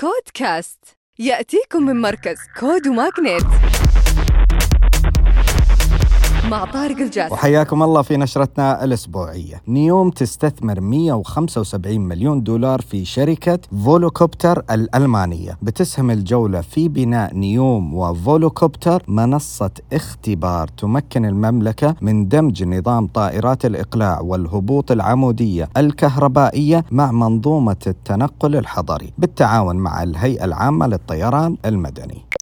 كودكاست. يأتيكم من مركز كود و MAGNiTT مع طارق الجاسم. وحياكم الله في نشرتنا الأسبوعية. نيوم تستثمر 175 مليون دولار في شركة Volocopter الألمانية. بتسهم الجولة في بناء نيوم و Volocopter منصة اختبار تمكن المملكة من دمج نظام طائرات الإقلاع والهبوط العمودية الكهربائية مع منظومة التنقل الحضري بالتعاون مع الهيئة العامة للطيران المدني.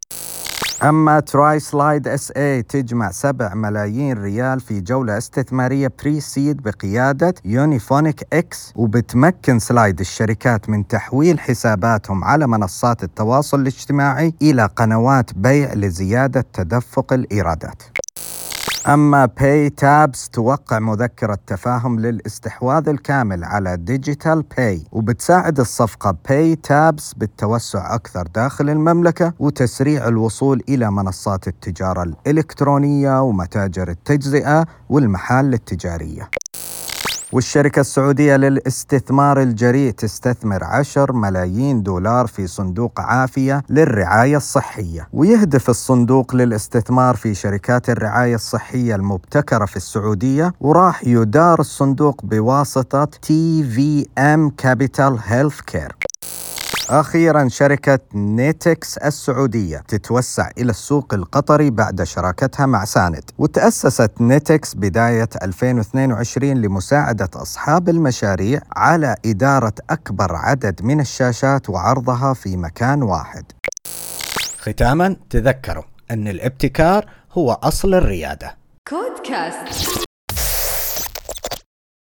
أما Try Slide SA تجمع 7 ملايين ريال في جولة استثمارية pre-seed بقيادة Unifonic X وبتمكن Slide الشركات من تحويل حساباتهم على منصات التواصل الاجتماعي إلى قنوات بيع لزيادة تدفق الإيرادات. أما PayTabs توقع مذكرة تفاهم للاستحواذ الكامل على Digital Pay وبتساعد الصفقة PayTabs بالتوسع أكثر داخل المملكة وتسريع الوصول إلى منصات التجارة الإلكترونية ومتاجر التجزئة والمحال التجارية. والشركة السعودية للاستثمار الجريء تستثمر 10 ملايين دولار في صندوق عافية للرعاية الصحية. ويهدف الصندوق للاستثمار في شركات الرعاية الصحية المبتكرة في السعودية وراح يدار الصندوق بواسطة TVM Capital Healthcare أخيرا شركة نيتكس السعودية تتوسع إلى السوق القطري بعد شراكتها مع ساند وتأسست نيتكس بداية 2022 لمساعدة أصحاب المشاريع على إدارة أكبر عدد من الشاشات وعرضها في مكان واحد. ختاما تذكروا أن الابتكار هو أصل الريادة. كودكاست.